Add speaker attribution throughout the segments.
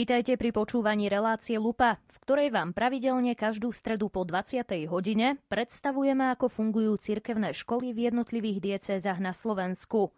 Speaker 1: Vítajte pri počúvaní relácie Lupa, v ktorej vám pravidelne každú stredu po 20. hodine predstavujeme, ako fungujú cirkevné školy v jednotlivých diecézach na Slovensku.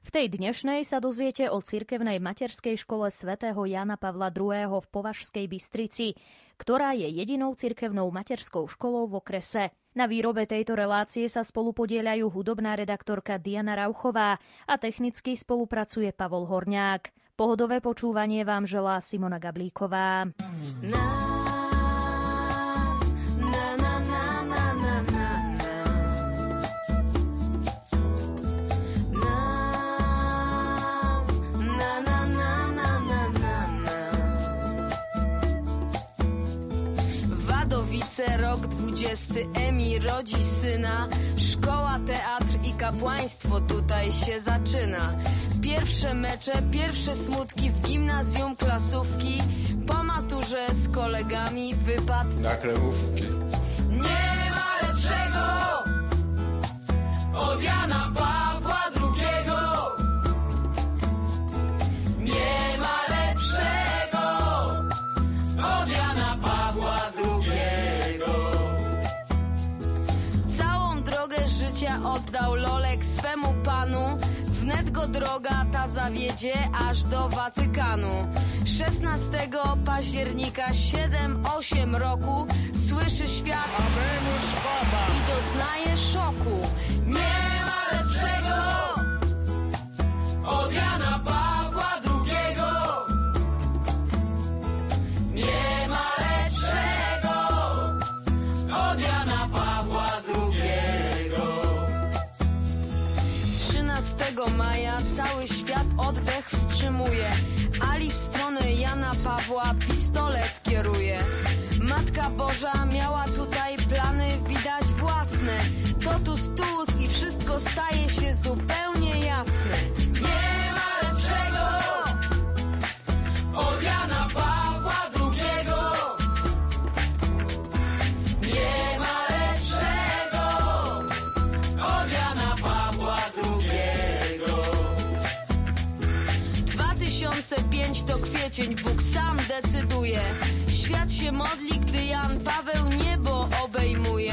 Speaker 1: V tej dnešnej sa dozviete o cirkevnej materskej škole svätého Jana Pavla II. v Považskej Bystrici, ktorá je jedinou cirkevnou materskou školou v okrese. Na výrobe tejto relácie sa spolupodielajú hudobná redaktorka Diana Rauchová a technicky spolupracuje Pavol Horňák. Pohodové počúvanie vám želá Simona Gablíková. Na...
Speaker 2: Rok dwudziesty, Emi rodzi syna. Szkoła, teatr i kapłaństwo tutaj się zaczyna. Pierwsze mecze, pierwsze smutki w gimnazjum klasówki. Po maturze z kolegami wypad
Speaker 3: na kremówki.
Speaker 2: Nie ma lepszego od Jana Pawła oddał Lolek swemu panu. Wnet go droga ta zawiedzie aż do Watykanu. 16 października 7-8 roku słyszy świat i doznaje szoku. Nie ma lepszego od Jana Pawła maja cały świat oddech wstrzymuje. Ali w stronę Jana Pawła pistolet kieruje. Matka Boża miała tutaj plany widać własne. Totus tus i wszystko staje się zupełnie jasne. Kwiecień, Bóg sam decyduje. Świat się modli, gdy Jan Paweł niebo obejmuje.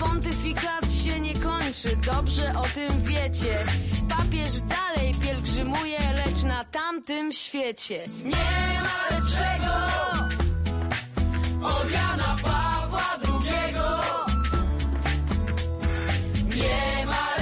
Speaker 2: Pontyfikat się nie kończy, dobrze o tym wiecie. Papież dalej pielgrzymuje, lecz na tamtym świecie. Nie ma lepszego od Jana Pawła II. Nie ma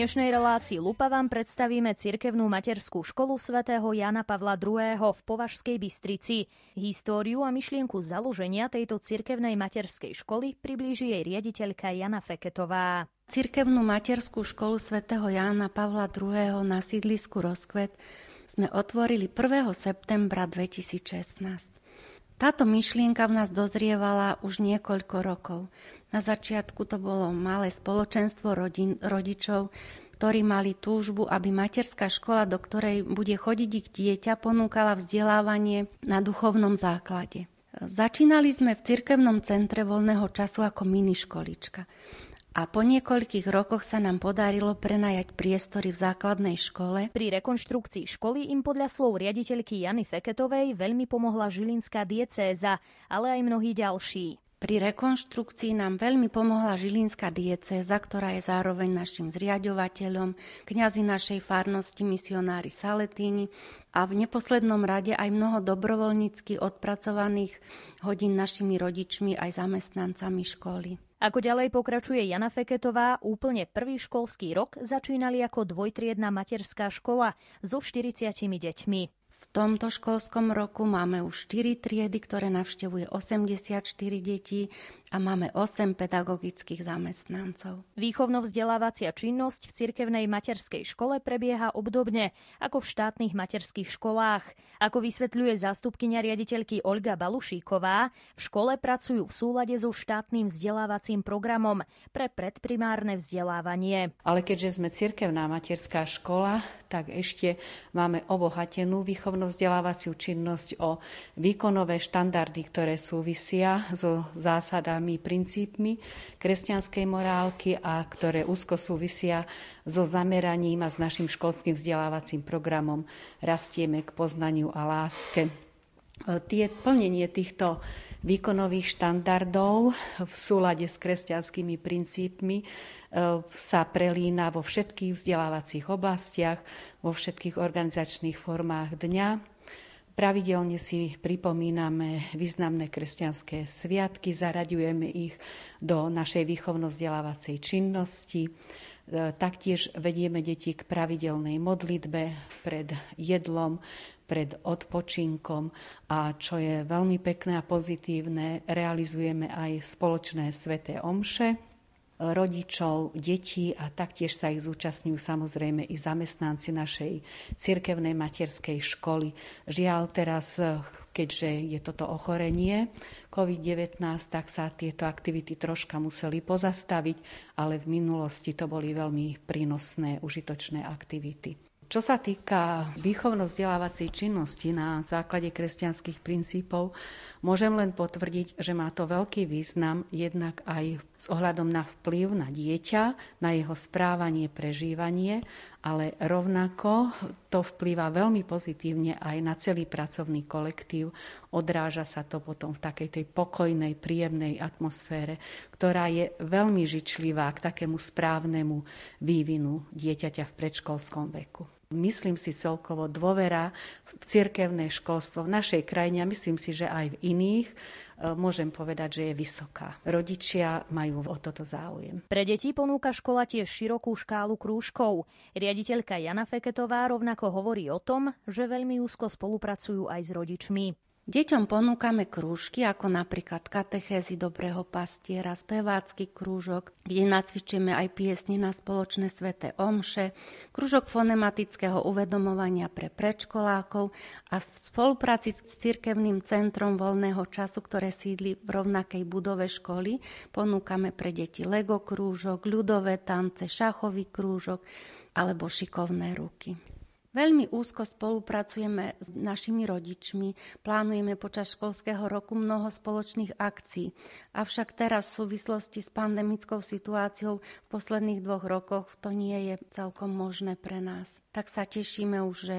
Speaker 1: dnešnej relácii Lupa vám predstavíme cirkevnú materskú školu svätého Jana Pavla II. v Považskej Bystrici. Históriu a myšlienku založenia tejto cirkevnej materskej školy priblíži jej riaditeľka Jana Feketová.
Speaker 4: Cirkevnú materskú školu svätého Jána Pavla II. na sídlisku Rozkvet sme otvorili 1. septembra 2016. Táto myšlienka v nás dozrievala už niekoľko rokov. Na začiatku to bolo malé spoločenstvo rodin, rodičov, ktorí mali túžbu, aby materská škola, do ktorej bude chodiť ich dieťa, ponúkala vzdelávanie na duchovnom základe. Začínali sme v cirkevnom centre voľného času ako miniškolička. a po niekoľkých rokoch sa nám podarilo prenajať priestory v základnej škole.
Speaker 1: Pri rekonštrukcii školy im podľa slov riaditeľky Jany Feketovej veľmi pomohla Žilinská diecéza, ale aj mnohí ďalší.
Speaker 4: Pri rekonštrukcii nám veľmi pomohla Žilinská diecéza, ktorá je zároveň našim zriadovateľom, kňazi našej farnosti, misionári Saletíni a v neposlednom rade aj mnoho dobrovoľnícky odpracovaných hodín našimi rodičmi aj zamestnancami školy.
Speaker 1: Ako ďalej pokračuje Jana Feketová, úplne prvý školský rok začínali ako dvojtriedna materská škola so 40 deťmi.
Speaker 4: V tomto školskom roku máme už 4 triedy, ktoré navštevuje 84 detí a máme 8 pedagogických zamestnancov.
Speaker 1: Výchovno-vzdelávacia činnosť v cirkevnej materskej škole prebieha obdobne ako v štátnych materských školách. Ako vysvetľuje zástupkynia riaditeľky Olga Balušíková, v škole pracujú v súlade so štátnym vzdelávacím programom pre predprimárne vzdelávanie.
Speaker 3: Ale keďže sme cirkevná materská škola, tak ešte máme obohatenú výchovno-vzdelávaciu činnosť o výkonové štandardy, ktoré súvisia so zásadami zásadami, princípmi kresťanskej morálky a ktoré úzko súvisia so zameraním a s našim školským vzdelávacím programom Rastieme k poznaniu a láske. Tie plnenie týchto výkonových štandardov v súlade s kresťanskými princípmi e, sa prelína vo všetkých vzdelávacích oblastiach, vo všetkých organizačných formách dňa Pravidelne si pripomíname významné kresťanské sviatky, zaraďujeme ich do našej výchovno-vzdelávacej činnosti. E, taktiež vedieme deti k pravidelnej modlitbe pred jedlom, pred odpočinkom a čo je veľmi pekné a pozitívne, realizujeme aj spoločné sveté omše rodičov, detí a taktiež sa ich zúčastňujú samozrejme i zamestnanci našej cirkevnej materskej školy. Žiaľ teraz, keďže je toto ochorenie COVID-19, tak sa tieto aktivity troška museli pozastaviť, ale v minulosti to boli veľmi prínosné, užitočné aktivity. Čo sa týka výchovno-vzdelávacej činnosti na základe kresťanských princípov, môžem len potvrdiť, že má to veľký význam jednak aj s ohľadom na vplyv na dieťa, na jeho správanie, prežívanie, ale rovnako to vplýva veľmi pozitívne aj na celý pracovný kolektív. Odráža sa to potom v takej tej pokojnej, príjemnej atmosfére, ktorá je veľmi žičlivá k takému správnemu vývinu dieťaťa v predškolskom veku myslím si celkovo dôvera v cirkevné školstvo v našej krajine a myslím si, že aj v iných môžem povedať, že je vysoká. Rodičia majú o toto záujem.
Speaker 1: Pre deti ponúka škola tiež širokú škálu krúžkov. Riaditeľka Jana Feketová rovnako hovorí o tom, že veľmi úzko spolupracujú aj s rodičmi.
Speaker 4: Deťom ponúkame krúžky, ako napríklad katechézy dobrého pastiera, spevácky krúžok, kde nacvičujeme aj piesne na spoločné svete omše, krúžok fonematického uvedomovania pre predškolákov a v spolupráci s cirkevným centrom voľného času, ktoré sídli v rovnakej budove školy, ponúkame pre deti Lego krúžok, ľudové tance, šachový krúžok alebo šikovné ruky. Veľmi úzko spolupracujeme s našimi rodičmi, plánujeme počas školského roku mnoho spoločných akcií. Avšak teraz v súvislosti s pandemickou situáciou v posledných dvoch rokoch to nie je celkom možné pre nás. Tak sa tešíme už, že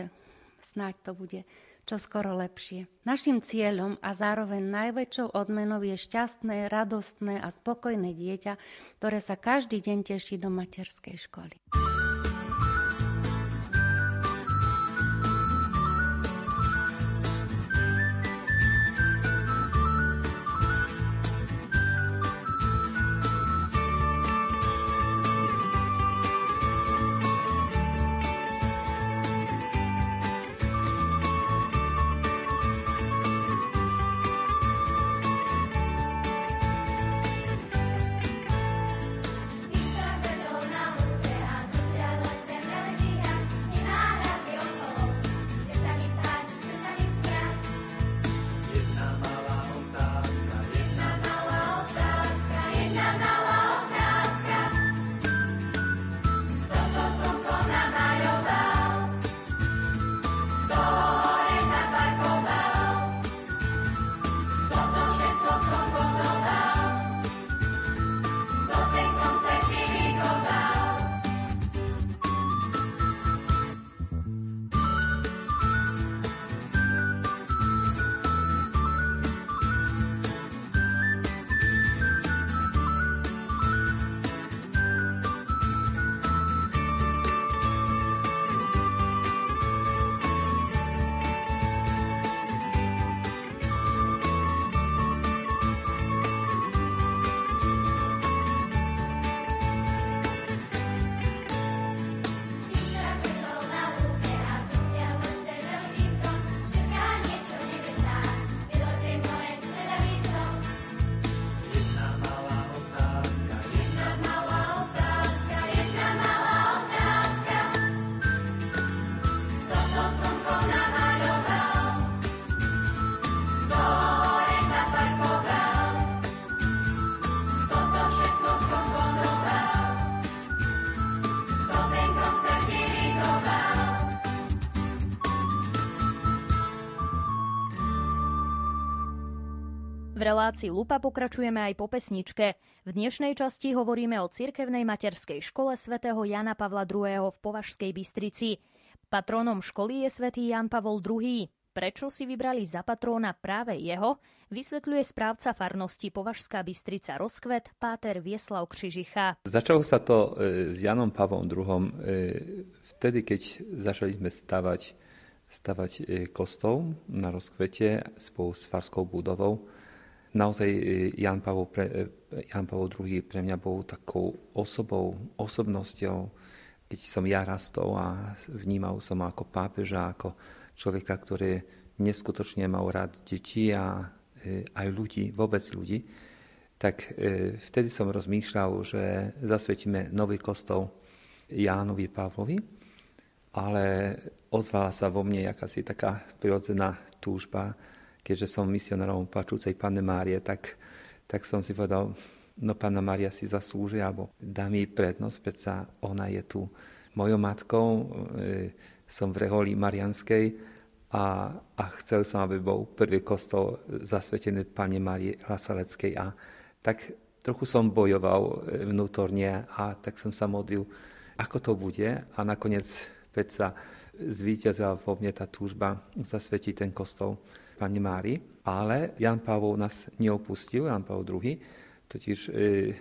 Speaker 4: snáď to bude čo skoro lepšie. Našim cieľom a zároveň najväčšou odmenou je šťastné, radostné a spokojné dieťa, ktoré sa každý deň teší do materskej školy.
Speaker 1: Relácii Lupa pokračujeme aj po pesničke. V dnešnej časti hovoríme o cirkevnej materskej škole svätého Jana Pavla II. v Považskej Bystrici. Patronom školy je svätý Jan Pavol II. Prečo si vybrali za patróna práve jeho, vysvetľuje správca farnosti Považská Bystrica Rozkvet, páter Vieslav Křižicha.
Speaker 5: Začalo sa to e, s Janom Pavlom II. E, vtedy, keď začali sme stavať, stavať e, kostol na Rozkvete spolu s farskou budovou, naozaj Jan Pavol, pre, Jan Pavol II pre mňa bol takou osobou, osobnosťou, keď som ja rastol a vnímal som ako pápeža, ako človeka, ktorý neskutočne mal rád deti a e, aj ľudí, vôbec ľudí, tak e, vtedy som rozmýšľal, že zasvetíme nový kostol Jánovi Pavlovi, ale ozvala sa vo mne jakási taká prirodzená túžba, keďže som misionárom pačúcej Panne Márie, tak, tak som si povedal, no Panna Mária si zaslúži, alebo dá mi prednosť, predsa ona je tu mojou matkou, e, som v reholi Marianskej, a, a chcel som, aby bol prvý kostol zasvetený Pane Marie Hlasaleckej. A tak trochu som bojoval vnútorne a tak som sa modlil, ako to bude? A nakoniec predsa zvíťazila vo mne tá túžba zasvetiť ten kostol Pane Mári. Ale Jan Pavol nás neopustil, Jan Pavol II, totiž e,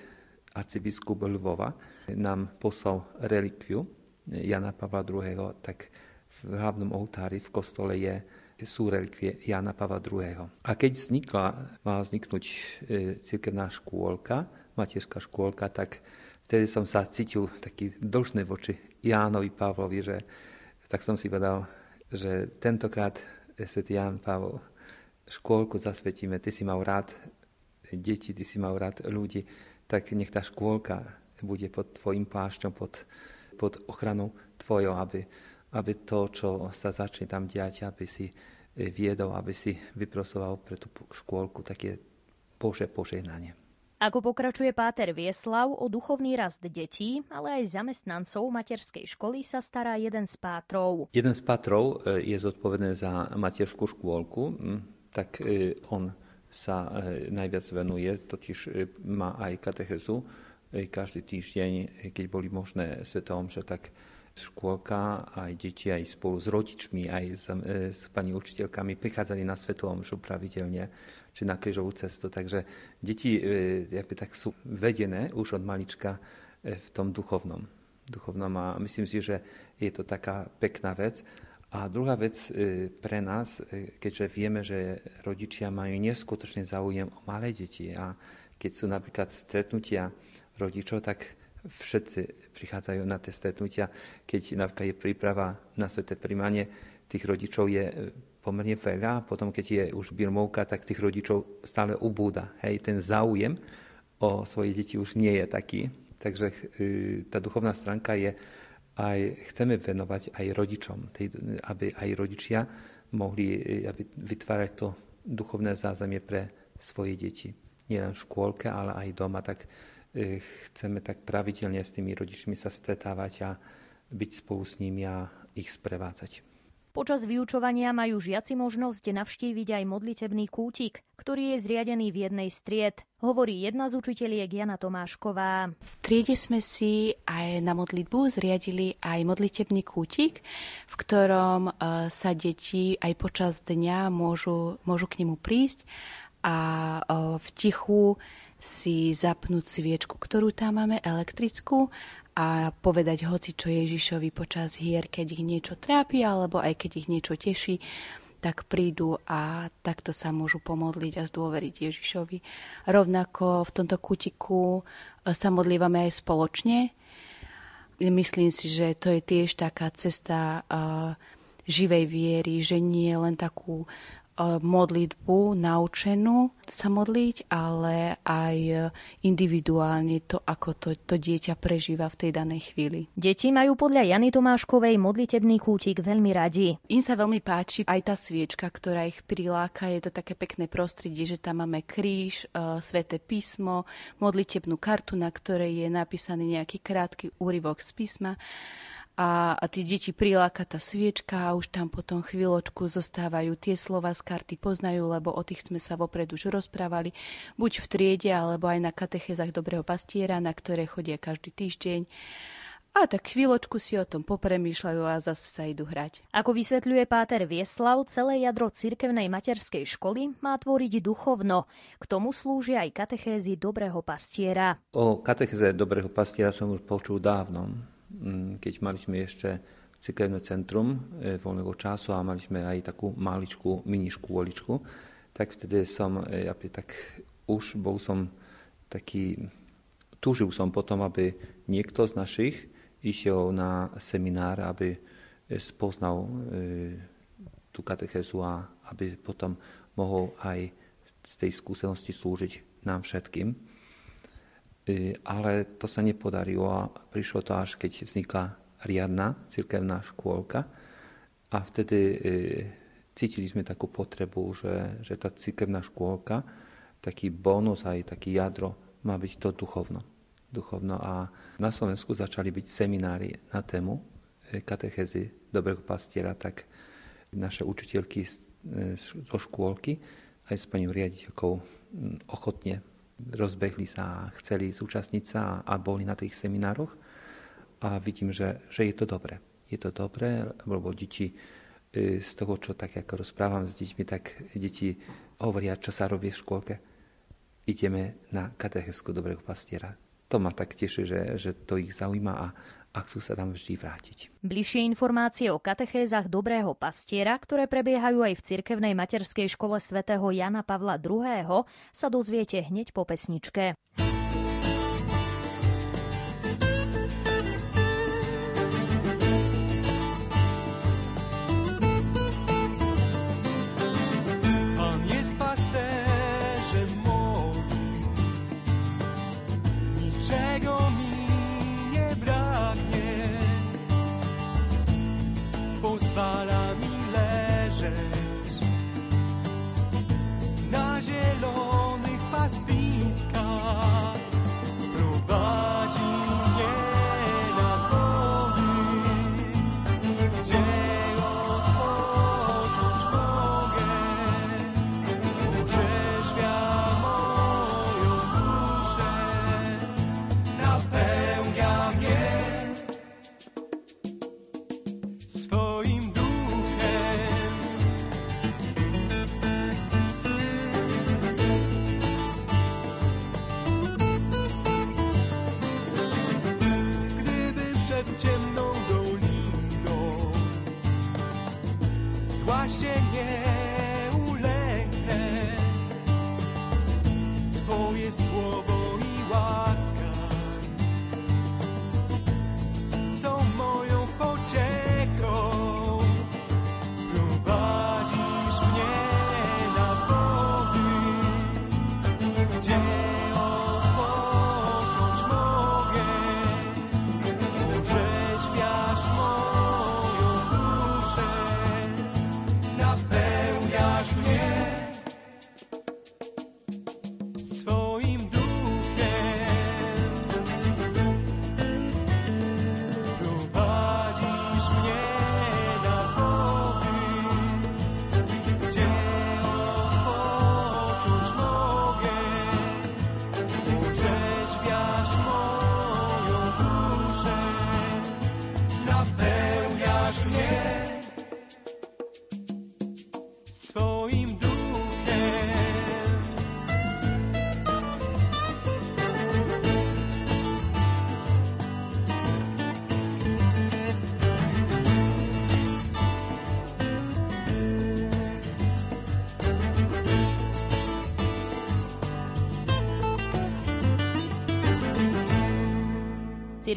Speaker 5: arcibiskup Lvova nám poslal relikviu Jana Pavla II, tak v hlavnom oltári v kostole je, sú relikvie Jana Pavla II. A keď vznikla, mala vzniknúť e, cirkevná škôlka, materská škôlka, tak vtedy som sa cítil taký dlžný voči Jánovi Pavlovi, že tak som si povedal, že tentokrát svätý Ján Pavol škôlku zasvetíme, ty si mal rád deti, ty si mal rád ľudí, tak nech tá škôlka bude pod tvojim plášťom, pod, pod ochranou tvojou, aby aby to, čo sa začne tam diať, aby si e, viedol, aby si vyprosoval pre tú škôlku. Také Bože požehnanie.
Speaker 1: Ako pokračuje Páter Vieslav, o duchovný rast detí, ale aj zamestnancov materskej školy sa stará jeden z pátrov.
Speaker 5: Jeden z pátrov e, je zodpovedný za materskú škôlku, tak e, on sa najviac venuje, totiž má aj katechezu každý týždeň, keď boli možné svetom, že tak škôlka, aj deti, aj spolu s rodičmi, aj s, e, s pani učiteľkami prichádzali na Svetovom omšu pravidelne, či na krížovú cestu. Takže deti e, tak sú vedené už od malička e, v tom duchovnom. duchovnom a myslím si, že je to taká pekná vec. A druhá vec e, pre nás, keďže vieme, že rodičia majú neskutočný záujem o malé deti a keď sú napríklad stretnutia rodičov, tak všetci prichádzajú na tie stretnutia, keď napríklad je príprava na sveté príjmanie, tých rodičov je e, pomerne veľa, potom keď je už birmovka, tak tých rodičov stále ubúda. Hej, ten záujem o svoje deti už nie je taký. Takže e, tá duchovná stránka je aj, chceme venovať aj rodičom, aby aj rodičia mohli e, aby vytvárať to duchovné zázemie pre svoje deti. Nielen v škôlke, ale aj doma. Tak E, chceme tak pravidelne s tými rodičmi sa stretávať a byť spolu s nimi a ich sprevádzať.
Speaker 1: Počas vyučovania majú žiaci možnosť navštíviť aj modlitebný kútik, ktorý je zriadený v jednej stried, hovorí jedna z učiteľiek Jana Tomášková.
Speaker 6: V triede sme si aj na modlitbu zriadili aj modlitebný kútik, v ktorom e, sa deti aj počas dňa môžu, môžu k nemu prísť a e, v tichu si zapnúť sviečku, ktorú tam máme, elektrickú a povedať hoci čo Ježišovi počas hier, keď ich niečo trápi alebo aj keď ich niečo teší, tak prídu a takto sa môžu pomodliť a zdôveriť Ježišovi. Rovnako v tomto kutiku e, sa modlívame aj spoločne. Myslím si, že to je tiež taká cesta uh, živej viery, že nie len takú modlitbu naučenú sa modliť, ale aj individuálne to, ako to, to dieťa prežíva v tej danej chvíli.
Speaker 1: Deti majú podľa Jany Tomáškovej modlitebný kútik veľmi radi.
Speaker 6: Im sa veľmi páči aj tá sviečka, ktorá ich priláka. Je to také pekné prostredie, že tam máme kríž, uh, sveté písmo, modlitebnú kartu, na ktorej je napísaný nejaký krátky úryvok z písma a, a tie deti priláka tá sviečka a už tam potom chvíľočku zostávajú tie slova z karty, poznajú, lebo o tých sme sa vopred už rozprávali, buď v triede, alebo aj na katechezách Dobrého pastiera, na ktoré chodia každý týždeň. A tak chvíľočku si o tom popremýšľajú a zase sa idú hrať.
Speaker 7: Ako vysvetľuje Páter Vieslav, celé jadro cirkevnej materskej školy má tvoriť duchovno. K tomu slúžia aj katechézy Dobrého pastiera.
Speaker 5: O katechéze Dobrého pastiera som už počul dávno, mm, keď mali sme ešte cirkevné centrum e, voľného času a mali sme aj takú maličku mini škôličku, tak vtedy som, e, ja tak už bol som taký, túžil som potom, aby niekto z našich išiel na seminár, aby spoznal e, tú katechezu a aby potom mohol aj z tej skúsenosti slúžiť nám všetkým. E, ale to sa nepodarilo a prišlo to až keď vzniká riadna cirkevná škôlka. A vtedy e, cítili sme takú potrebu, že, že tá cirkevná škôlka, taký bonus aj taký jadro má byť to duchovno. Duchovno. A na Slovensku začali byť seminári na tému e, katechezy dobrého pastiera, tak naše učiteľky e, zo škôlky aj s pani riaditeľkou ochotne rozbehli sa chceli zúčastniť sa a boli na tých seminároch a vidím, že, že je to dobré. Je to dobré, lebo deti e, z toho, čo tak ako rozprávam s deťmi, tak deti hovoria, čo sa robí v škôlke. Ideme na katechezku dobrého pastiera to ma tak teší, že, že to ich zaujíma a, a chcú sa tam vždy vrátiť.
Speaker 7: Bližšie informácie o katechézach Dobrého pastiera, ktoré prebiehajú aj v cirkevnej materskej škole svätého Jana Pavla II. sa dozviete hneď po pesničke. pozwala mi leżeć na zielonych pastwiskach.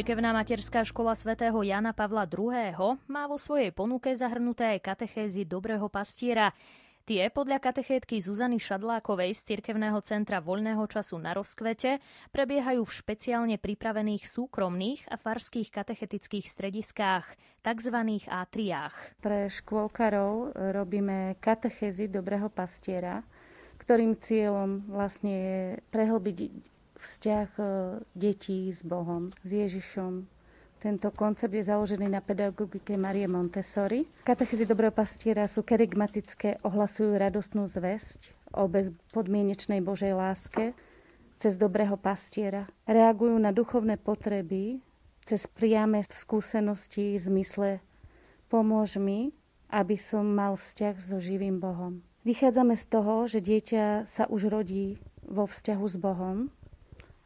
Speaker 7: Cirkevná materská škola svätého Jana Pavla II. má vo svojej ponuke zahrnuté aj katechézy Dobrého pastiera. Tie podľa katechétky Zuzany Šadlákovej z Cirkevného centra voľného času na rozkvete prebiehajú v špeciálne pripravených súkromných a farských katechetických strediskách, tzv. atriách.
Speaker 8: Pre škôlkarov robíme katechézy Dobrého pastiera, ktorým cieľom vlastne je prehlbiť vzťah e, detí s Bohom, s Ježišom, Tento koncept je založený na pedagogike Marie Montessori. Katechezy dobrého pastiera sú kerygmatické, ohlasujú radostnú zväzť o bezpodmienečnej Božej láske cez dobrého pastiera. Reagujú na duchovné potreby cez priame skúsenosti v zmysle pomôž mi, aby som mal vzťah so živým Bohom. Vychádzame z toho, že dieťa sa už rodí vo vzťahu s Bohom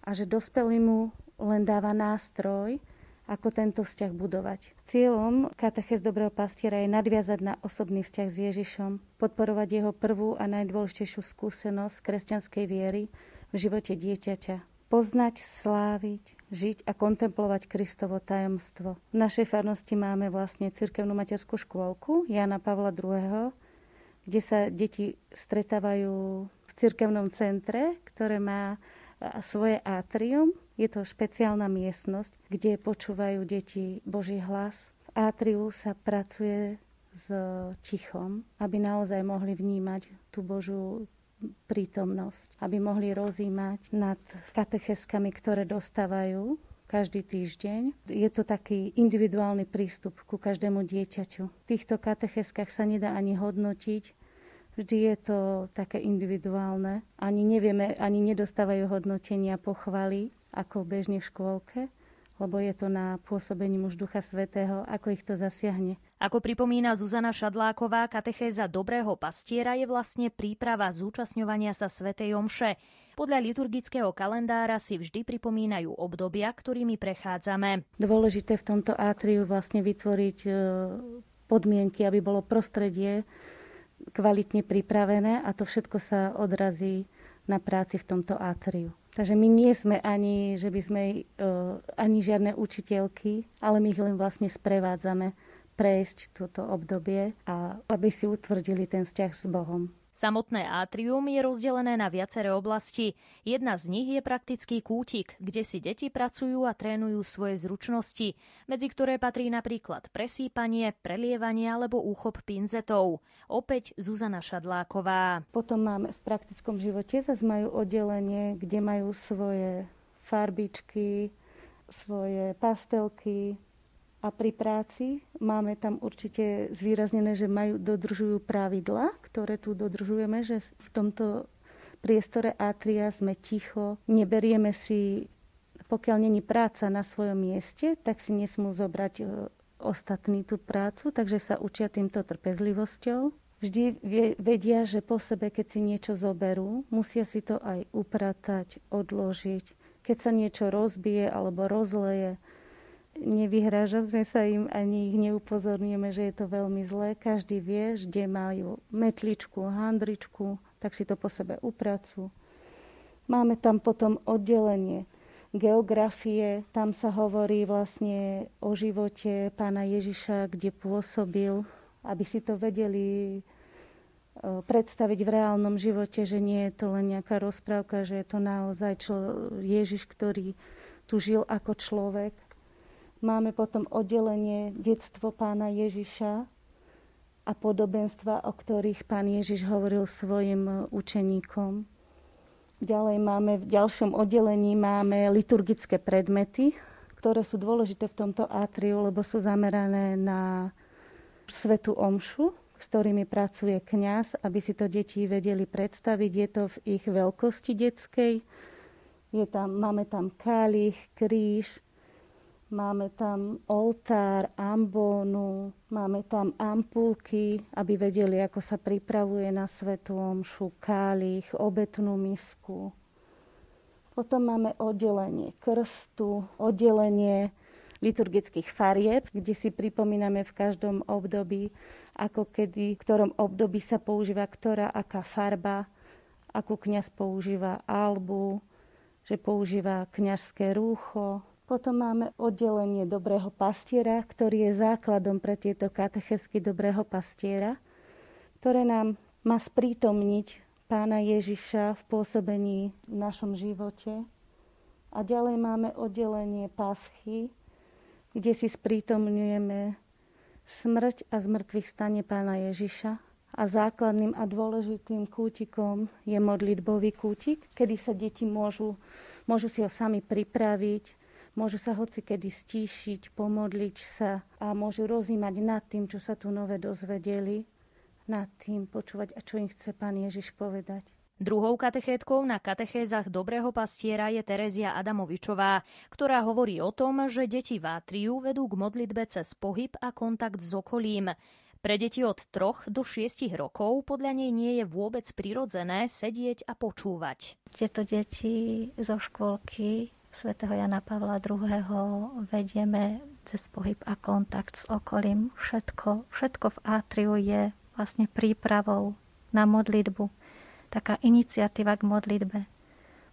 Speaker 8: a že dospelý mu len dáva nástroj, ako tento vzťah budovať. Cieľom katechez dobrého pastiera je nadviazať na osobný vzťah s Ježišom, podporovať jeho prvú a najdôležitejšiu skúsenosť kresťanskej viery v živote dieťaťa. Poznať, sláviť, žiť a kontemplovať Kristovo tajomstvo. V našej farnosti máme vlastne cirkevnú materskú škôlku Jana Pavla II., kde sa deti stretávajú v cirkevnom centre, ktoré má svoje atrium je to špeciálna miestnosť, kde počúvajú deti Boží hlas. V átriu sa pracuje s tichom, aby naozaj mohli vnímať tú Božú prítomnosť, aby mohli rozímať nad katecheskami, ktoré dostávajú každý týždeň. Je to taký individuálny prístup ku každému dieťaťu. V týchto katecheskách sa nedá ani hodnotiť, vždy je to také individuálne. Ani nevieme, ani nedostávajú hodnotenia, pochvaly, ako bežne v škôlke, lebo je to na pôsobení muž Ducha Svetého, ako ich to zasiahne.
Speaker 1: Ako pripomína Zuzana Šadláková, katechéza dobrého pastiera je vlastne príprava zúčastňovania sa Svetej Omše. Podľa liturgického kalendára si vždy pripomínajú obdobia, ktorými prechádzame.
Speaker 8: Dôležité v tomto átriu vlastne vytvoriť e, podmienky, aby bolo prostredie kvalitne pripravené a to všetko sa odrazí na práci v tomto átriu. Takže my nie sme ani, že by sme uh, ani žiadne učiteľky, ale my ich len vlastne sprevádzame prejsť toto obdobie a aby si utvrdili ten vzťah s Bohom.
Speaker 1: Samotné átrium je rozdelené na viaceré oblasti. Jedna z nich je praktický kútik, kde si deti pracujú a trénujú svoje zručnosti, medzi ktoré patrí napríklad presýpanie, prelievanie alebo úchop pinzetov. Opäť Zuzana Šadláková.
Speaker 8: Potom máme v praktickom živote, zase majú oddelenie, kde majú svoje farbičky, svoje pastelky, a pri práci máme tam určite zvýraznené, že majú, dodržujú pravidla, ktoré tu dodržujeme, že v tomto priestore atria sme ticho, neberieme si, pokiaľ není práca na svojom mieste, tak si nesmú zobrať e, ostatní tú prácu, takže sa učia týmto trpezlivosťou. Vždy vedia, že po sebe, keď si niečo zoberú, musia si to aj upratať, odložiť. Keď sa niečo rozbije alebo rozleje, nevyhrážame sa im ani ich neupozorníme, že je to veľmi zlé. Každý vie, kde majú metličku, handričku, tak si to po sebe upracujú. Máme tam potom oddelenie geografie, tam sa hovorí vlastne o živote pána Ježiša, kde pôsobil, aby si to vedeli e, predstaviť v reálnom živote, že nie je to len nejaká rozprávka, že je to naozaj člo- Ježiš, ktorý tu žil ako človek Máme potom oddelenie detstvo pána Ježiša a podobenstva, o ktorých pán Ježiš hovoril svojim učeníkom. Ďalej máme v ďalšom oddelení máme liturgické predmety, ktoré sú dôležité v tomto atriu, lebo sú zamerané na svetu omšu, s ktorými pracuje kňaz, aby si to deti vedeli predstaviť. Je to v ich veľkosti detskej. Je tam, máme tam kálich, kríž, Máme tam oltár, ambónu, máme tam ampulky, aby vedeli, ako sa pripravuje na svetú omšu, kálich, obetnú misku. Potom máme oddelenie krstu, oddelenie liturgických farieb, kde si pripomíname v každom období, ako kedy, v ktorom období sa používa ktorá aká farba, ako kňaz používa albu, že používa kňazské rúcho, potom máme oddelenie dobrého pastiera, ktorý je základom pre tieto katechesky dobrého pastiera, ktoré nám má sprítomniť pána Ježiša v pôsobení v našom živote. A ďalej máme oddelenie paschy, kde si sprítomňujeme smrť a zmrtvých stane pána Ježiša. A základným a dôležitým kútikom je modlitbový kútik, kedy sa deti môžu, môžu si ho sami pripraviť, Môžu sa hoci kedy stíšiť, pomodliť sa a môžu rozímať nad tým, čo sa tu nové dozvedeli, nad tým počúvať, a čo im chce Pán Ježiš povedať.
Speaker 1: Druhou katechétkou na katechézach Dobrého pastiera je Terezia Adamovičová, ktorá hovorí o tom, že deti v átriu vedú k modlitbe cez pohyb a kontakt s okolím. Pre deti od 3 do 6 rokov podľa nej nie je vôbec prirodzené sedieť a počúvať.
Speaker 9: Tieto deti zo škôlky svätého Jana Pavla II. vedieme cez pohyb a kontakt s okolím. Všetko, všetko v átriu je vlastne prípravou na modlitbu. Taká iniciatíva k modlitbe.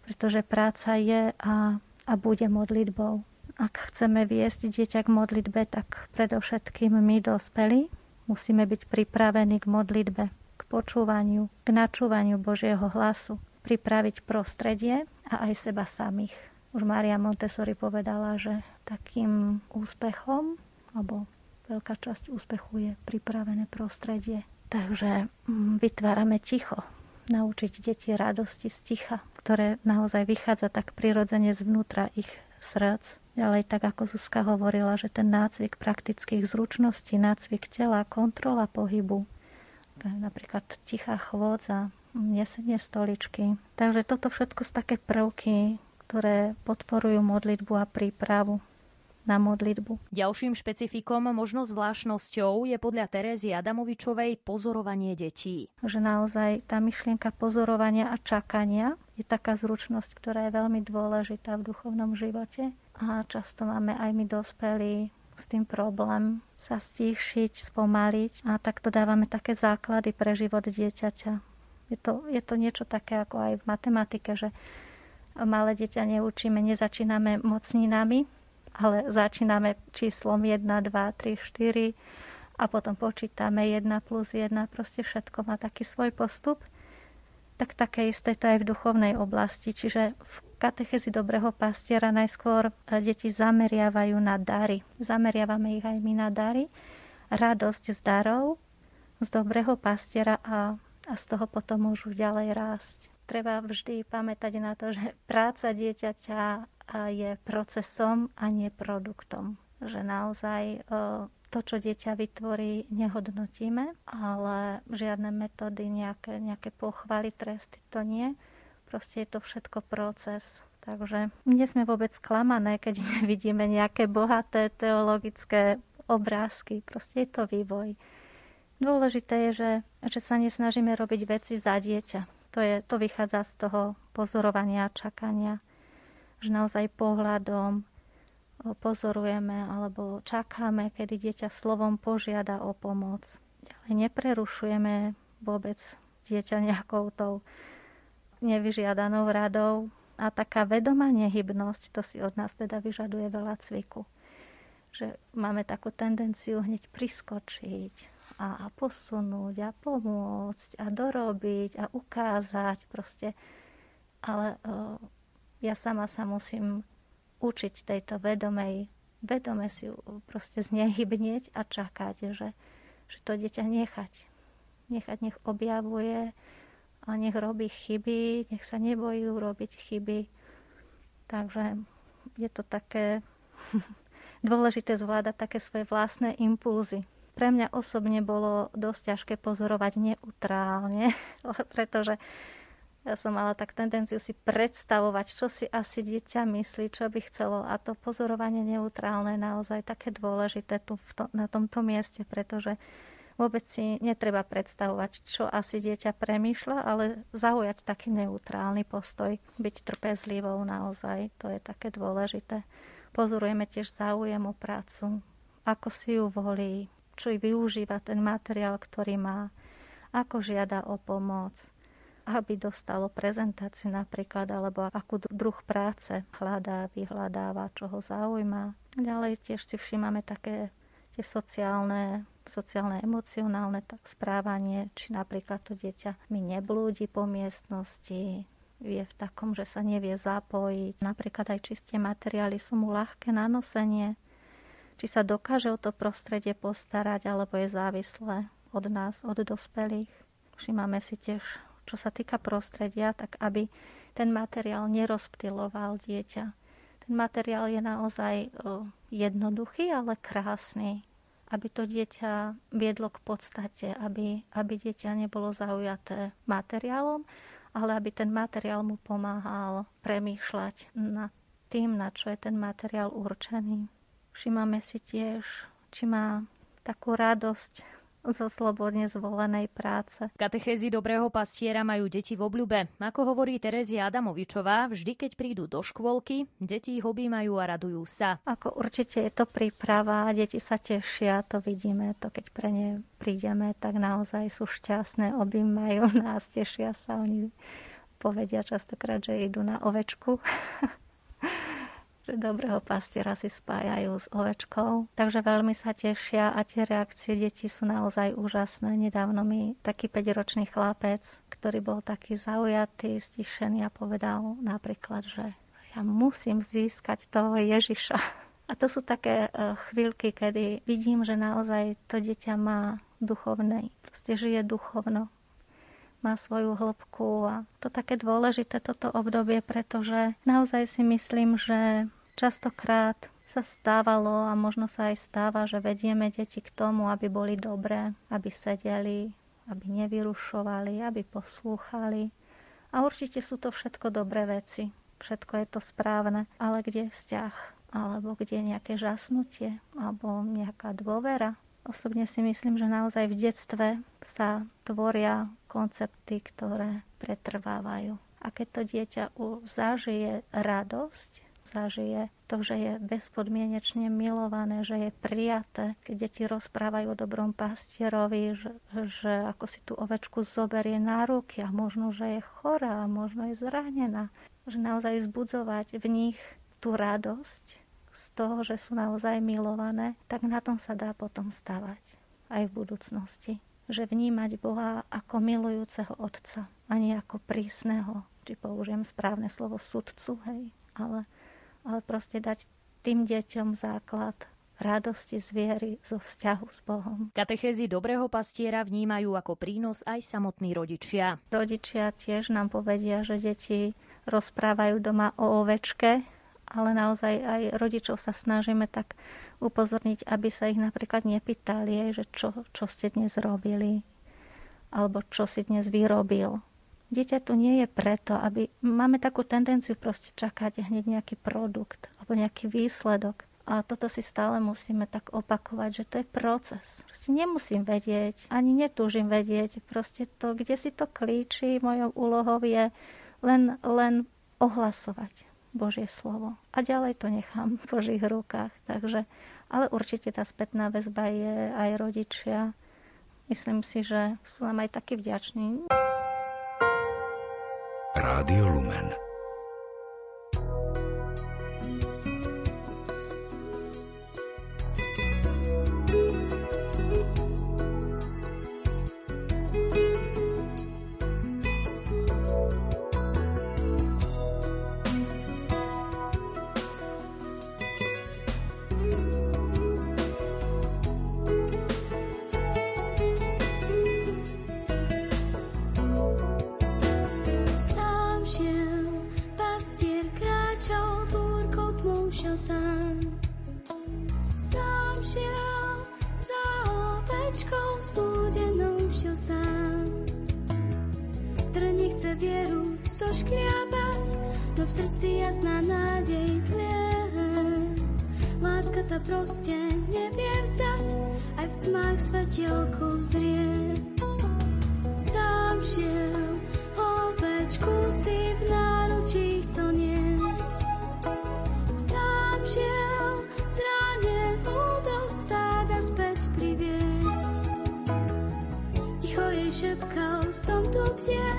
Speaker 9: Pretože práca je a, a bude modlitbou. Ak chceme viesť dieťa k modlitbe, tak predovšetkým my dospelí musíme byť pripravení k modlitbe, k počúvaniu, k načúvaniu Božieho hlasu, pripraviť prostredie a aj seba samých. Už Maria Montessori povedala, že takým úspechom, alebo veľká časť úspechu je pripravené prostredie. Takže mm, vytvárame ticho, naučiť deti radosti z ticha, ktoré naozaj vychádza tak prirodzene zvnútra ich srdc. Ďalej, tak ako Zuzka hovorila, že ten nácvik praktických zručností, nácvik tela, kontrola pohybu, napríklad tichá chôdza, nesenie stoličky. Takže toto všetko sú také prvky, ktoré podporujú modlitbu a prípravu na modlitbu.
Speaker 1: Ďalším špecifikom, možno zvláštnosťou je podľa Terézy Adamovičovej pozorovanie detí.
Speaker 9: Že naozaj tá myšlienka pozorovania a čakania je taká zručnosť, ktorá je veľmi dôležitá v duchovnom živote. A často máme aj my dospelí s tým problém sa stíšiť, spomaliť a takto dávame také základy pre život dieťaťa. Je to, je to niečo také ako aj v matematike, že malé dieťa neučíme, nezačíname mocninami, ale začíname číslom 1, 2, 3, 4 a potom počítame 1 plus 1, proste všetko má taký svoj postup. Tak také isté to aj v duchovnej oblasti, čiže v katechezi dobrého pastiera najskôr deti zameriavajú na dary. Zameriavame ich aj my na dary. Radosť z darov, z dobrého pastiera a, a z toho potom môžu ďalej rásť treba vždy pamätať na to, že práca dieťaťa je procesom a nie produktom. Že naozaj to, čo dieťa vytvorí, nehodnotíme, ale žiadne metódy, nejaké, nejaké pochvaly, tresty, to nie. Proste je to všetko proces. Takže nie sme vôbec sklamané, keď nevidíme nejaké bohaté teologické obrázky. Proste je to vývoj. Dôležité je, že, že sa nesnažíme robiť veci za dieťa to, je, to vychádza z toho pozorovania a čakania, že naozaj pohľadom pozorujeme alebo čakáme, kedy dieťa slovom požiada o pomoc. Ďalej neprerušujeme vôbec dieťa nejakou tou nevyžiadanou radou. A taká vedomá nehybnosť, to si od nás teda vyžaduje veľa cviku. Že máme takú tendenciu hneď priskočiť, a, a posunúť a pomôcť a dorobiť a ukázať proste. Ale uh, ja sama sa musím učiť tejto vedomej, vedome si proste znehybnieť a čakať, že, že to dieťa nechať. Nechať, nech objavuje a nech robí chyby, nech sa nebojí robiť chyby. Takže je to také dôležité zvládať také svoje vlastné impulzy pre mňa osobne bolo dosť ťažké pozorovať neutrálne, pretože ja som mala tak tendenciu si predstavovať, čo si asi dieťa myslí, čo by chcelo. A to pozorovanie neutrálne je naozaj také dôležité tu to, na tomto mieste, pretože vôbec si netreba predstavovať, čo asi dieťa premýšľa, ale zaujať taký neutrálny postoj, byť trpezlivou naozaj, to je také dôležité. Pozorujeme tiež záujem o prácu, ako si ju volí, či využíva ten materiál, ktorý má, ako žiada o pomoc, aby dostalo prezentáciu napríklad, alebo akú druh práce hľadá, vyhľadáva, čo ho zaujíma. Ďalej tiež si všímame také tie sociálne, sociálne, emocionálne tak správanie, či napríklad to dieťa mi neblúdi po miestnosti, je v takom, že sa nevie zapojiť. Napríklad aj čisté materiály sú mu ľahké na nosenie, či sa dokáže o to prostredie postarať, alebo je závislé od nás, od dospelých. Všímame si tiež, čo sa týka prostredia, tak aby ten materiál nerozptiloval dieťa. Ten materiál je naozaj jednoduchý, ale krásny. Aby to dieťa viedlo k podstate, aby, aby dieťa nebolo zaujaté materiálom, ale aby ten materiál mu pomáhal premýšľať nad tým, na čo je ten materiál určený. Všímame si tiež, či má takú radosť zo slobodne zvolenej práce.
Speaker 1: Katechézy dobrého pastiera majú deti v obľube. Ako hovorí Terezia Adamovičová, vždy keď prídu do škôlky, deti ich objímajú a radujú sa.
Speaker 9: Ako určite je to príprava, deti sa tešia, to vidíme, to keď pre ne prídeme, tak naozaj sú šťastné, objímajú nás, tešia sa, oni povedia častokrát, že idú na ovečku. že dobrého pastiera si spájajú s ovečkou. Takže veľmi sa tešia a tie reakcie detí sú naozaj úžasné. Nedávno mi taký 5-ročný chlapec, ktorý bol taký zaujatý, stišený a povedal napríklad, že ja musím získať toho Ježiša. A to sú také e, chvíľky, kedy vidím, že naozaj to dieťa má duchovné, proste žije duchovno, má svoju hĺbku a to také dôležité toto obdobie, pretože naozaj si myslím, že častokrát sa stávalo a možno sa aj stáva, že vedieme deti k tomu, aby boli dobré, aby sedeli, aby nevyrušovali, aby poslúchali. A určite sú to všetko dobré veci. Všetko je to správne, ale kde je vzťah? Alebo kde je nejaké žasnutie? Alebo nejaká dôvera? Osobne si myslím, že naozaj v detstve sa tvoria koncepty, ktoré pretrvávajú. A keď to dieťa zažije radosť, zažije to, že je bezpodmienečne milované, že je prijaté, keď deti rozprávajú o dobrom pastierovi, že, že ako si tú ovečku zoberie na ruky a možno, že je chorá, možno je zranená. Že naozaj zbudzovať v nich tú radosť, z toho, že sú naozaj milované, tak na tom sa dá potom stavať aj v budúcnosti. Že vnímať Boha ako milujúceho Otca a nie ako prísneho, či použijem správne slovo sudcu, hej, ale, ale proste dať tým deťom základ radosti z viery, zo vzťahu s Bohom.
Speaker 1: Katechézy dobrého pastiera vnímajú ako prínos aj samotní rodičia.
Speaker 9: Rodičia tiež nám povedia, že deti rozprávajú doma o ovečke, ale naozaj aj rodičov sa snažíme tak upozorniť, aby sa ich napríklad nepýtali, že čo, čo ste dnes robili, alebo čo si dnes vyrobil. Dieťa tu nie je preto, aby... Máme takú tendenciu proste čakať hneď nejaký produkt alebo nejaký výsledok. A toto si stále musíme tak opakovať, že to je proces. Proste nemusím vedieť, ani netúžim vedieť. Proste to, kde si to klíči, mojou úlohou je len, len ohlasovať Božie slovo. A ďalej to nechám v Božích rukách. Takže, ale určite tá spätná väzba je aj rodičia. Myslím si, že sú nám aj takí vďační. Rádio Lumen.
Speaker 10: proste nevie vzdať, aj v tmách svetielkou zrie. Sám šiel, ovečku si v náručí chcel niesť. Sám šiel, zranenú do stáda späť priviesť. Ticho jej šepkal, som tu, kde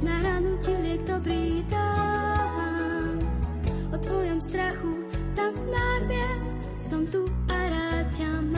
Speaker 10: na ranu ti liek dobrý dám. O tvojom strachu som tu a rád ťa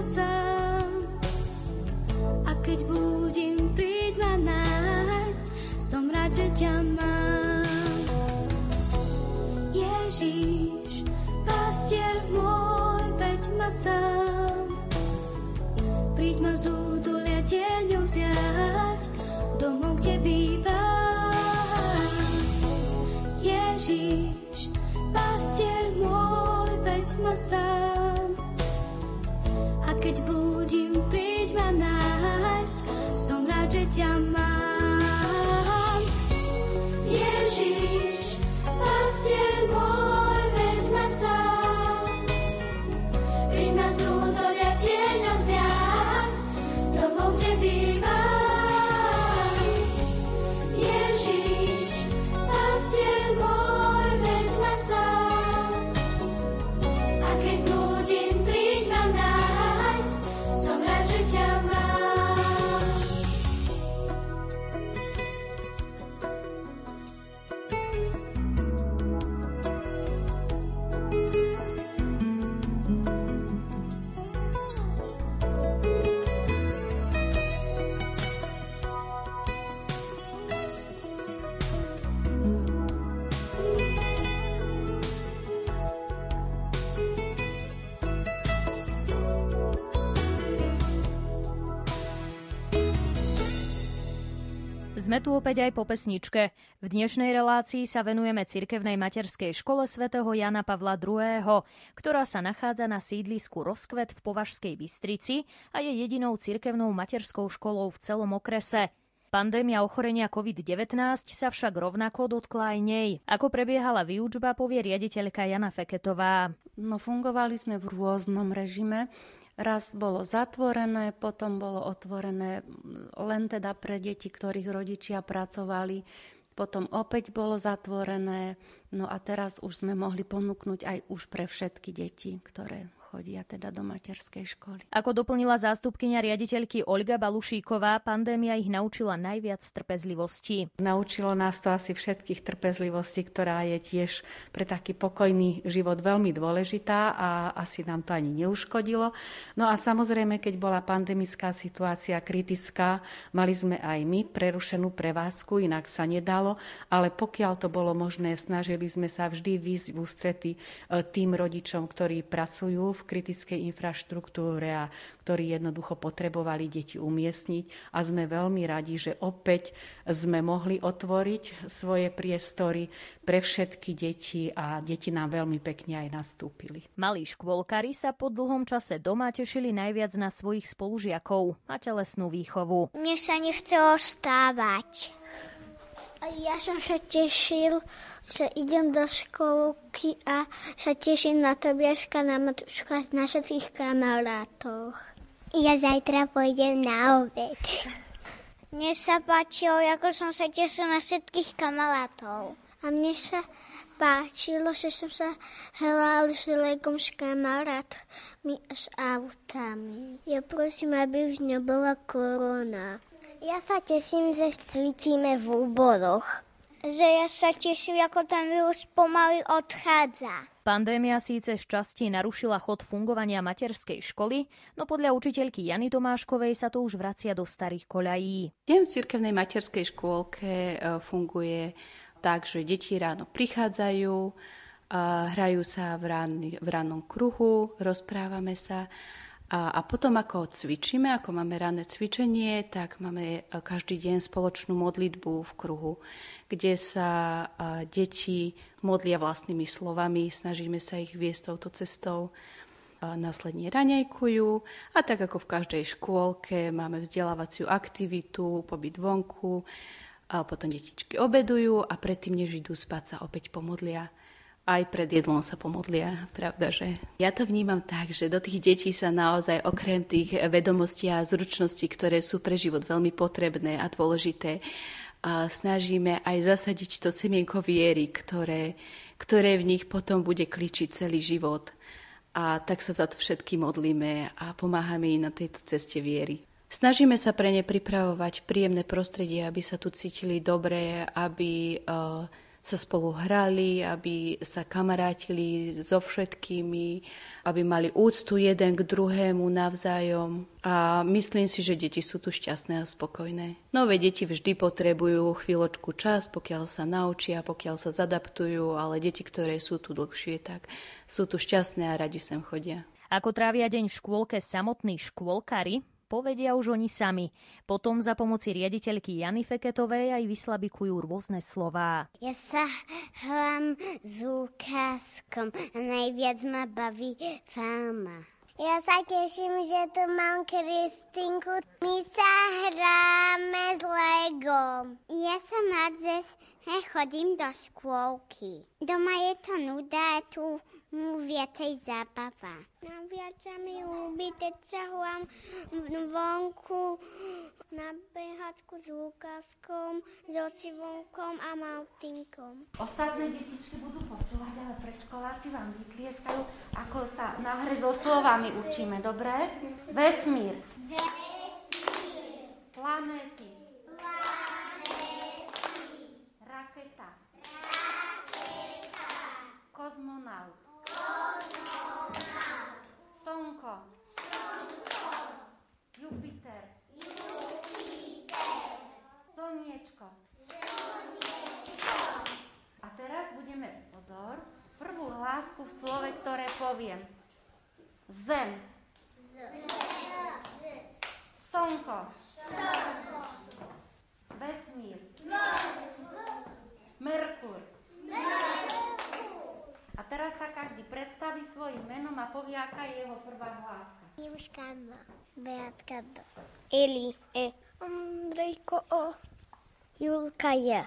Speaker 10: sám. A keď budím, príď ma nájsť, som rád, že ťa mám. Ježíš, pastier môj, veď ma sám. Príď ma z údolia tieňou vziať, domov, kde bývam. Ježíš, pastier môj, veď ma sám. Ťa mám. Ježíš, pastier môj, veď ma
Speaker 1: sám. Tu opäť aj po pesničke. V dnešnej relácii sa venujeme cirkevnej materskej škole svätého Jana Pavla II., ktorá sa nachádza na sídlisku Rozkvet v Považskej Bystrici a je jedinou cirkevnou materskou školou v celom okrese. Pandémia ochorenia COVID-19 sa však rovnako dotkla aj nej. Ako prebiehala výučba, povie riaditeľka Jana Feketová.
Speaker 4: No fungovali sme v rôznom režime. Raz bolo zatvorené, potom bolo otvorené len teda pre deti, ktorých rodičia pracovali. Potom opäť bolo zatvorené. No a teraz už sme mohli ponúknuť aj už pre všetky deti, ktoré chodia teda do materskej školy.
Speaker 1: Ako doplnila zástupkynia riaditeľky Olga Balušíková, pandémia ich naučila najviac trpezlivosti.
Speaker 3: Naučilo nás to asi všetkých trpezlivosti, ktorá je tiež pre taký pokojný život veľmi dôležitá a asi nám to ani neuškodilo. No a samozrejme, keď bola pandemická situácia kritická, mali sme aj my prerušenú prevádzku, inak sa nedalo, ale pokiaľ to bolo možné, snažili sme sa vždy výsť v ústrety tým rodičom, ktorí pracujú v kritickej infraštruktúre a ktorí jednoducho potrebovali deti umiestniť a sme veľmi radi, že opäť sme mohli otvoriť svoje priestory pre všetky deti a deti nám veľmi pekne aj nastúpili.
Speaker 1: Malí škôlkari sa po dlhom čase doma tešili najviac na svojich spolužiakov a telesnú výchovu.
Speaker 11: Mne sa nechcelo stávať. Ja som sa tešil, že idem do školky a sa teším na Tobiaška, na Matuška, na všetkých kamarátoch. Ja zajtra pôjdem na obed. Mne sa páčilo, ako som sa tešil na všetkých kamarátov. A mne sa páčilo, že som sa hral s legom s kamarátmi a s autami. Ja prosím, aby už nebola korona. Ja sa teším, že cvičíme v úboroch. Že ja sa teším, ako ten vírus pomaly odchádza.
Speaker 1: Pandémia síce z časti narušila chod fungovania materskej školy, no podľa učiteľky Jany Tomáškovej sa to už vracia do starých koľají.
Speaker 6: Deň v cirkevnej materskej škôlke e, funguje tak, že deti ráno prichádzajú, hrajú sa v, ranný, v rannom kruhu, rozprávame sa a, a potom, ako cvičíme, ako máme ranné cvičenie, tak máme e, každý deň spoločnú modlitbu v kruhu, kde sa a, deti modlia vlastnými slovami, snažíme sa ich viesť touto cestou, následne raňajkujú. A tak ako v každej škôlke máme vzdelávaciu aktivitu, pobyt vonku, a potom detičky obedujú a predtým, než idú spať, sa opäť pomodlia aj pred jedlom sa pomodlia, pravda, že? Ja to vnímam tak, že do tých detí sa naozaj okrem tých vedomostí a zručností, ktoré sú pre život veľmi potrebné a dôležité, a snažíme aj zasadiť to semienko viery, ktoré, ktoré v nich potom bude kličiť celý život. A tak sa za to všetky modlíme a pomáhame im na tejto ceste viery. Snažíme sa pre ne pripravovať príjemné prostredie, aby sa tu cítili dobre, aby uh, sa spolu hrali, aby sa kamarátili so všetkými, aby mali úctu jeden k druhému navzájom. A myslím si, že deti sú tu šťastné a spokojné. Nové deti vždy potrebujú chvíľočku čas, pokiaľ sa naučia, pokiaľ sa zadaptujú, ale deti, ktoré sú tu dlhšie, tak sú tu šťastné a radi sem chodia.
Speaker 1: Ako trávia deň v škôlke samotní škôlkari, povedia už oni sami. Potom za pomoci riaditeľky Jany Feketovej aj vyslabikujú rôzne slová.
Speaker 11: Ja sa hrám s ukázkom a najviac ma baví fáma. Ja sa teším, že tu mám Kristinku. My sa hráme s Legom. Ja som rád, že chodím do škôlky. Doma je to nuda, tu mu viacej zábava. Naviac sa mi ľúbi, keď sa vonku na behačku s Lukaskom, so Sivonkom a Maltinkom.
Speaker 4: Ostatné detičky budú počúvať, ale predškoláci vám vytlieskajú, ako sa na hre so slovami učíme, dobre? Vesmír.
Speaker 11: Vesmír.
Speaker 4: Planéty.
Speaker 11: Planéty.
Speaker 4: Raketa.
Speaker 11: Raketa.
Speaker 4: Kozmonaut. Slnko. Jupiter. Slniečko. A teraz budeme, pozor, prvú hlásku v slove, ktoré poviem. Zem. Slnko. Vesmír. Merkur. A teraz sa každý predstaví svojim menom a povie, aká je jeho prvá hláska.
Speaker 11: Juška B. Beatka B. Eli E. Andrejko O. Julka J.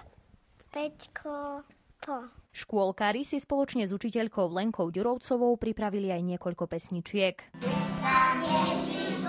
Speaker 11: Peťko To.
Speaker 1: Škôlkári si spoločne s učiteľkou Lenkou Ďurovcovou pripravili aj niekoľko pesničiek.
Speaker 11: Tam Ježiš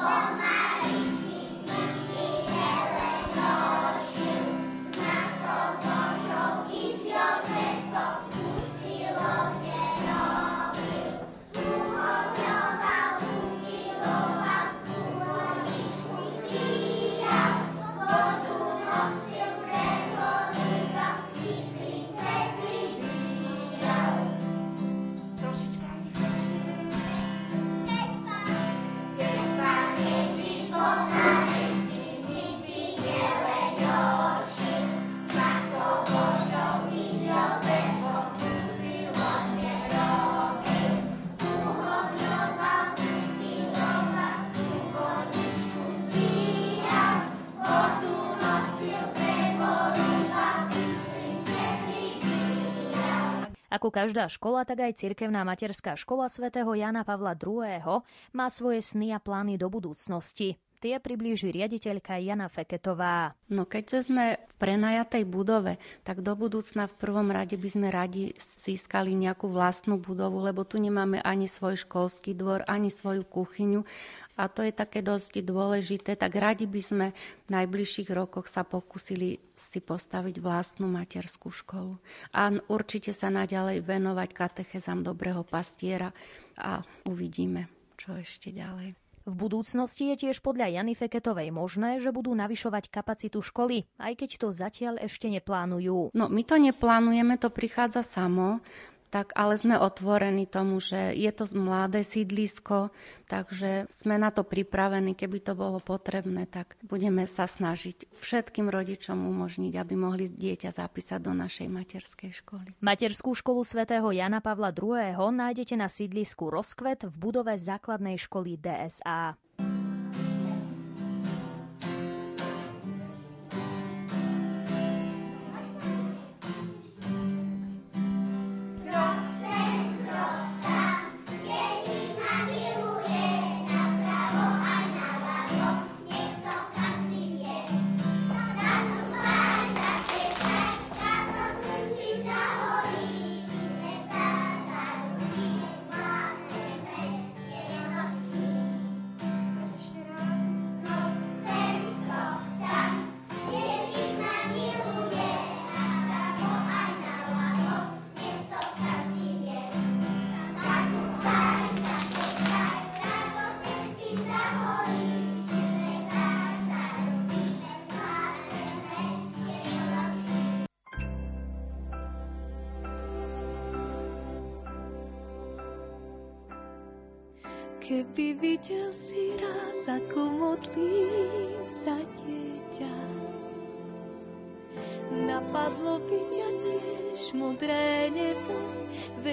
Speaker 1: Ako každá škola, tak aj cirkevná materská škola svätého Jana Pavla II. má svoje sny a plány do budúcnosti. Tie priblíži riaditeľka Jana Feketová.
Speaker 4: No keďže sme v prenajatej budove, tak do budúcna v prvom rade by sme radi získali nejakú vlastnú budovu, lebo tu nemáme ani svoj školský dvor, ani svoju kuchyňu a to je také dosť dôležité, tak radi by sme v najbližších rokoch sa pokúsili si postaviť vlastnú materskú školu. A určite sa naďalej venovať katechezám dobrého pastiera a uvidíme, čo ešte ďalej.
Speaker 1: V budúcnosti je tiež podľa Jany Feketovej možné, že budú navyšovať kapacitu školy, aj keď to zatiaľ ešte neplánujú.
Speaker 4: No, my to neplánujeme, to prichádza samo, tak ale sme otvorení tomu, že je to mladé sídlisko, takže sme na to pripravení. Keby to bolo potrebné, tak budeme sa snažiť všetkým rodičom umožniť, aby mohli dieťa zapísať do našej materskej školy.
Speaker 1: Materskú školu svätého Jana Pavla II. nájdete na sídlisku Rozkvet v budove základnej školy DSA.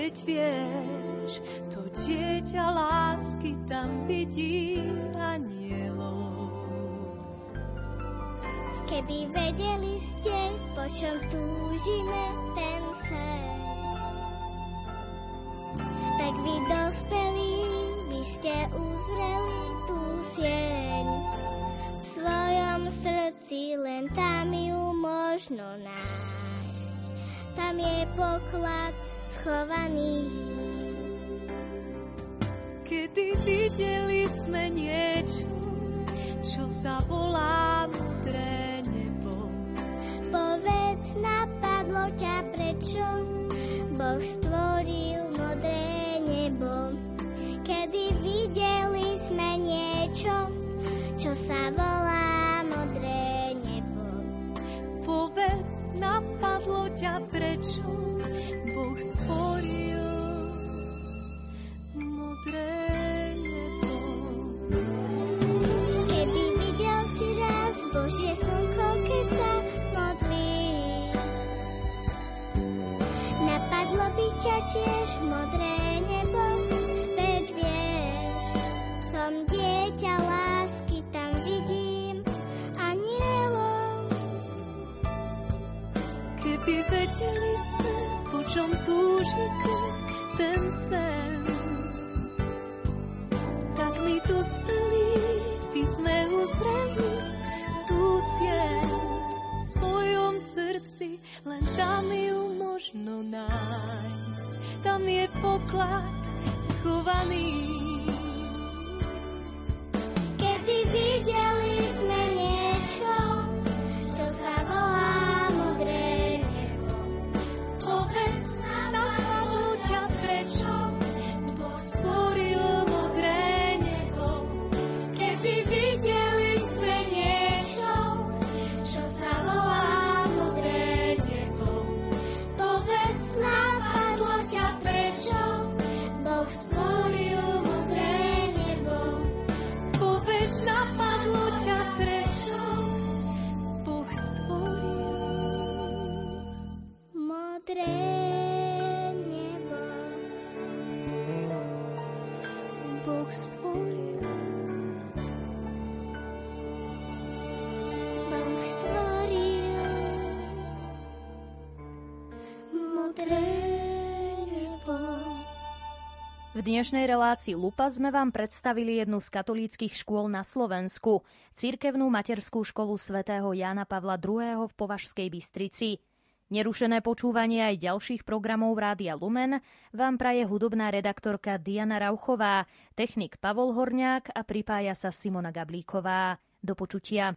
Speaker 12: Veď vieš, to dieťa lásky tam vidí anielov.
Speaker 11: Keby vedeli ste, po čom túžime ten sen, tak vy dospelí by ste uzreli tú sieň. V svojom srdci len tam ju možno nájsť. Tam je poklad schovaný.
Speaker 12: Kedy videli sme niečo, čo sa volá modré nebo.
Speaker 11: Povedz, napadlo ťa prečo Boh stvoril modré nebo. Kedy videli sme niečo, čo sa volá modré nebo.
Speaker 12: Povedz, napadlo ťa prečo Boh stvoril modré nebo.
Speaker 11: Videl si raz Božie slnko, keď sa modlí. Napadlo by ťa tiež modré nebo, veď vieš, som dieťa lásky, tam vidím anielov.
Speaker 12: Keby vedeli túžite ten sen, tak my tu speli, by sme uzreli tú sieň. V svojom srdci len tam ju možno nájsť. Tam je poklad schovaný.
Speaker 11: Kedy videli sme
Speaker 1: dnešnej relácii Lupa sme vám predstavili jednu z katolíckých škôl na Slovensku, cirkevnú materskú školu svätého Jána Pavla II. v Považskej Bystrici. Nerušené počúvanie aj ďalších programov Rádia Lumen vám praje hudobná redaktorka Diana Rauchová, technik Pavol Horňák a pripája sa Simona Gablíková. Do počutia.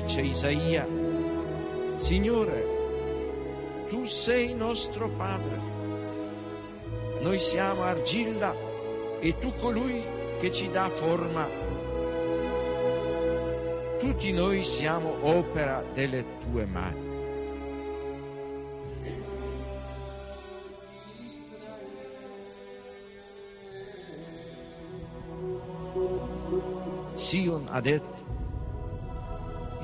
Speaker 13: Dice Isaia, Signore, tu sei nostro Padre, noi siamo argilla e tu colui che ci dà forma. Tutti noi siamo opera delle tue mani. Sion ha detto,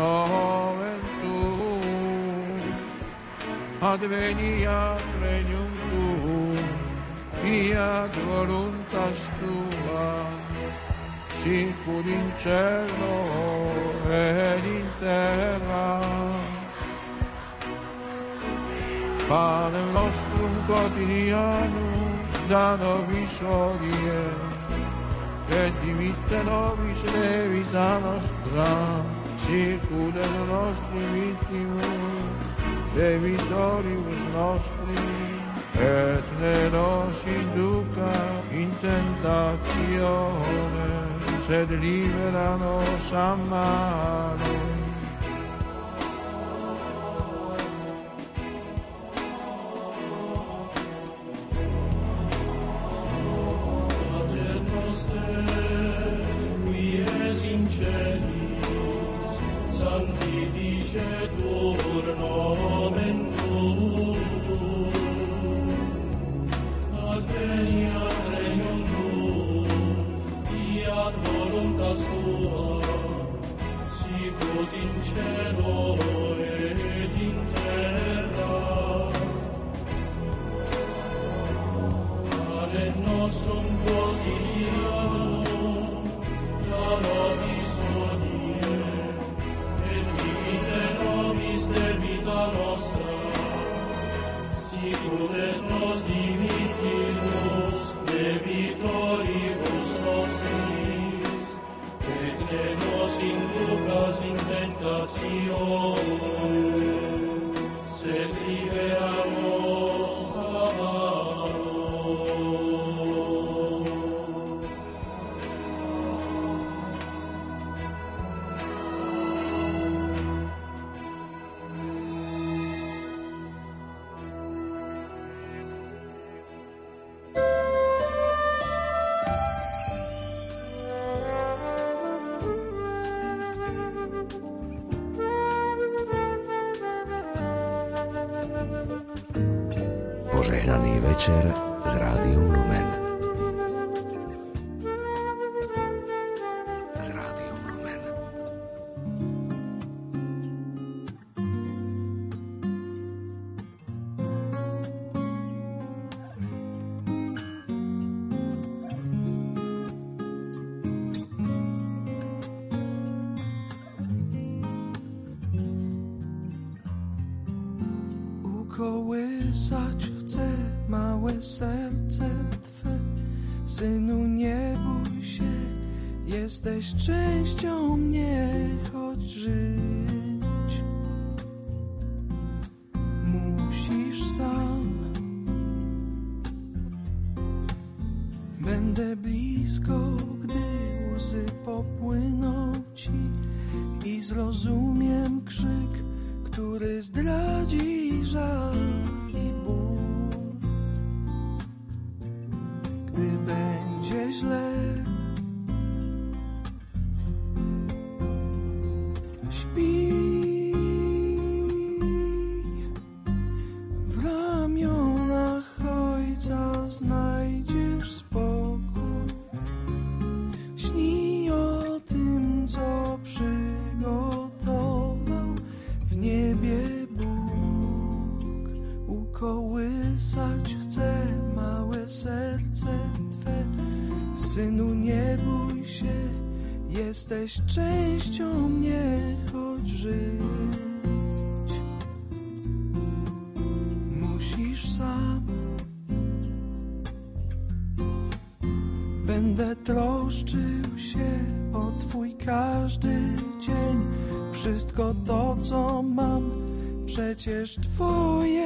Speaker 14: nomen tuum, adveniat regnum tuum, fiat voluntas tua, sicur in cielo ed in terra. Pane nostrum quotidianum da nobis hodie, et dimitte nobis levita nostra, sicur et nostri vittimus, debitoribus nostri, et ne nos induca in tentatione, sed libera nos a malo.
Speaker 15: Duše turno
Speaker 12: Ukołysać chcę małe serce Twe. Synu nie bój się Jesteś częścią mnie Choć żyć. Musisz sam. Będę blisko, gdy
Speaker 16: łzy popłyną ci i zrozumiem krzyk, które zdradzisz. just for you.